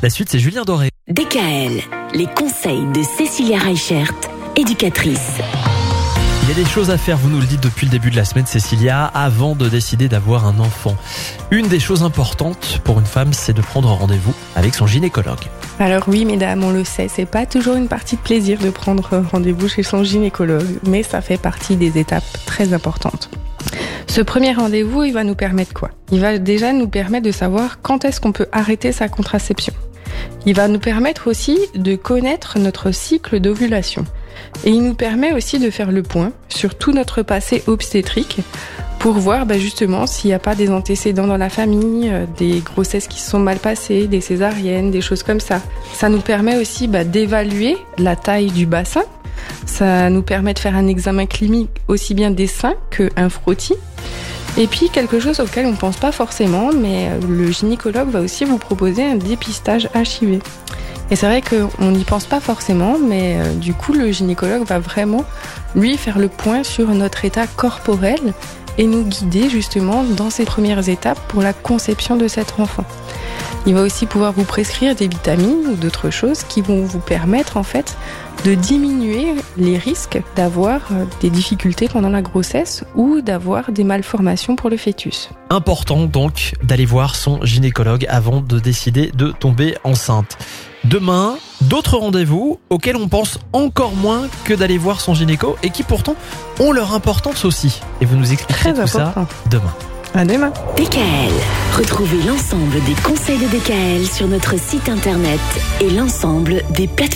La suite, c'est Julien Doré. DKL, les conseils de Cécilia Reichert, éducatrice. Il y a des choses à faire, vous nous le dites depuis le début de la semaine, Cécilia, avant de décider d'avoir un enfant. Une des choses importantes pour une femme, c'est de prendre rendez-vous avec son gynécologue. Alors oui, mesdames, on le sait, c'est pas toujours une partie de plaisir de prendre rendez-vous chez son gynécologue, mais ça fait partie des étapes très importantes. Ce premier rendez-vous, il va nous permettre quoi? Il va déjà nous permettre de savoir quand est-ce qu'on peut arrêter sa contraception. Il va nous permettre aussi de connaître notre cycle d'ovulation. Et il nous permet aussi de faire le point sur tout notre passé obstétrique pour voir bah, justement s'il n'y a pas des antécédents dans la famille, euh, des grossesses qui se sont mal passées, des césariennes, des choses comme ça. Ça nous permet aussi bah, d'évaluer la taille du bassin. Ça nous permet de faire un examen clinique aussi bien des seins qu'un frottis. Et puis quelque chose auquel on ne pense pas forcément, mais euh, le gynécologue va aussi vous proposer un dépistage HIV. Et c'est vrai qu'on n'y pense pas forcément, mais euh, du coup le gynécologue va vraiment lui faire le point sur notre état corporel et nous guider justement dans ces premières étapes pour la conception de cet enfant. Il va aussi pouvoir vous prescrire des vitamines ou d'autres choses qui vont vous permettre en fait de diminuer les risques d'avoir euh, des difficultés pendant la grossesse ou d'avoir des malformations pour le fœtus. Important donc d'aller voir son gynécologue avant de décider de tomber enceinte. Demain, d'autres rendez-vous auxquels on pense encore moins que d'aller voir son gynéco et qui pourtant ont leur importance aussi. Et vous nous expliquerez Très tout important. ça demain. DKL. Retrouvez l'ensemble des conseils de DKL sur notre site internet et l'ensemble des plateformes.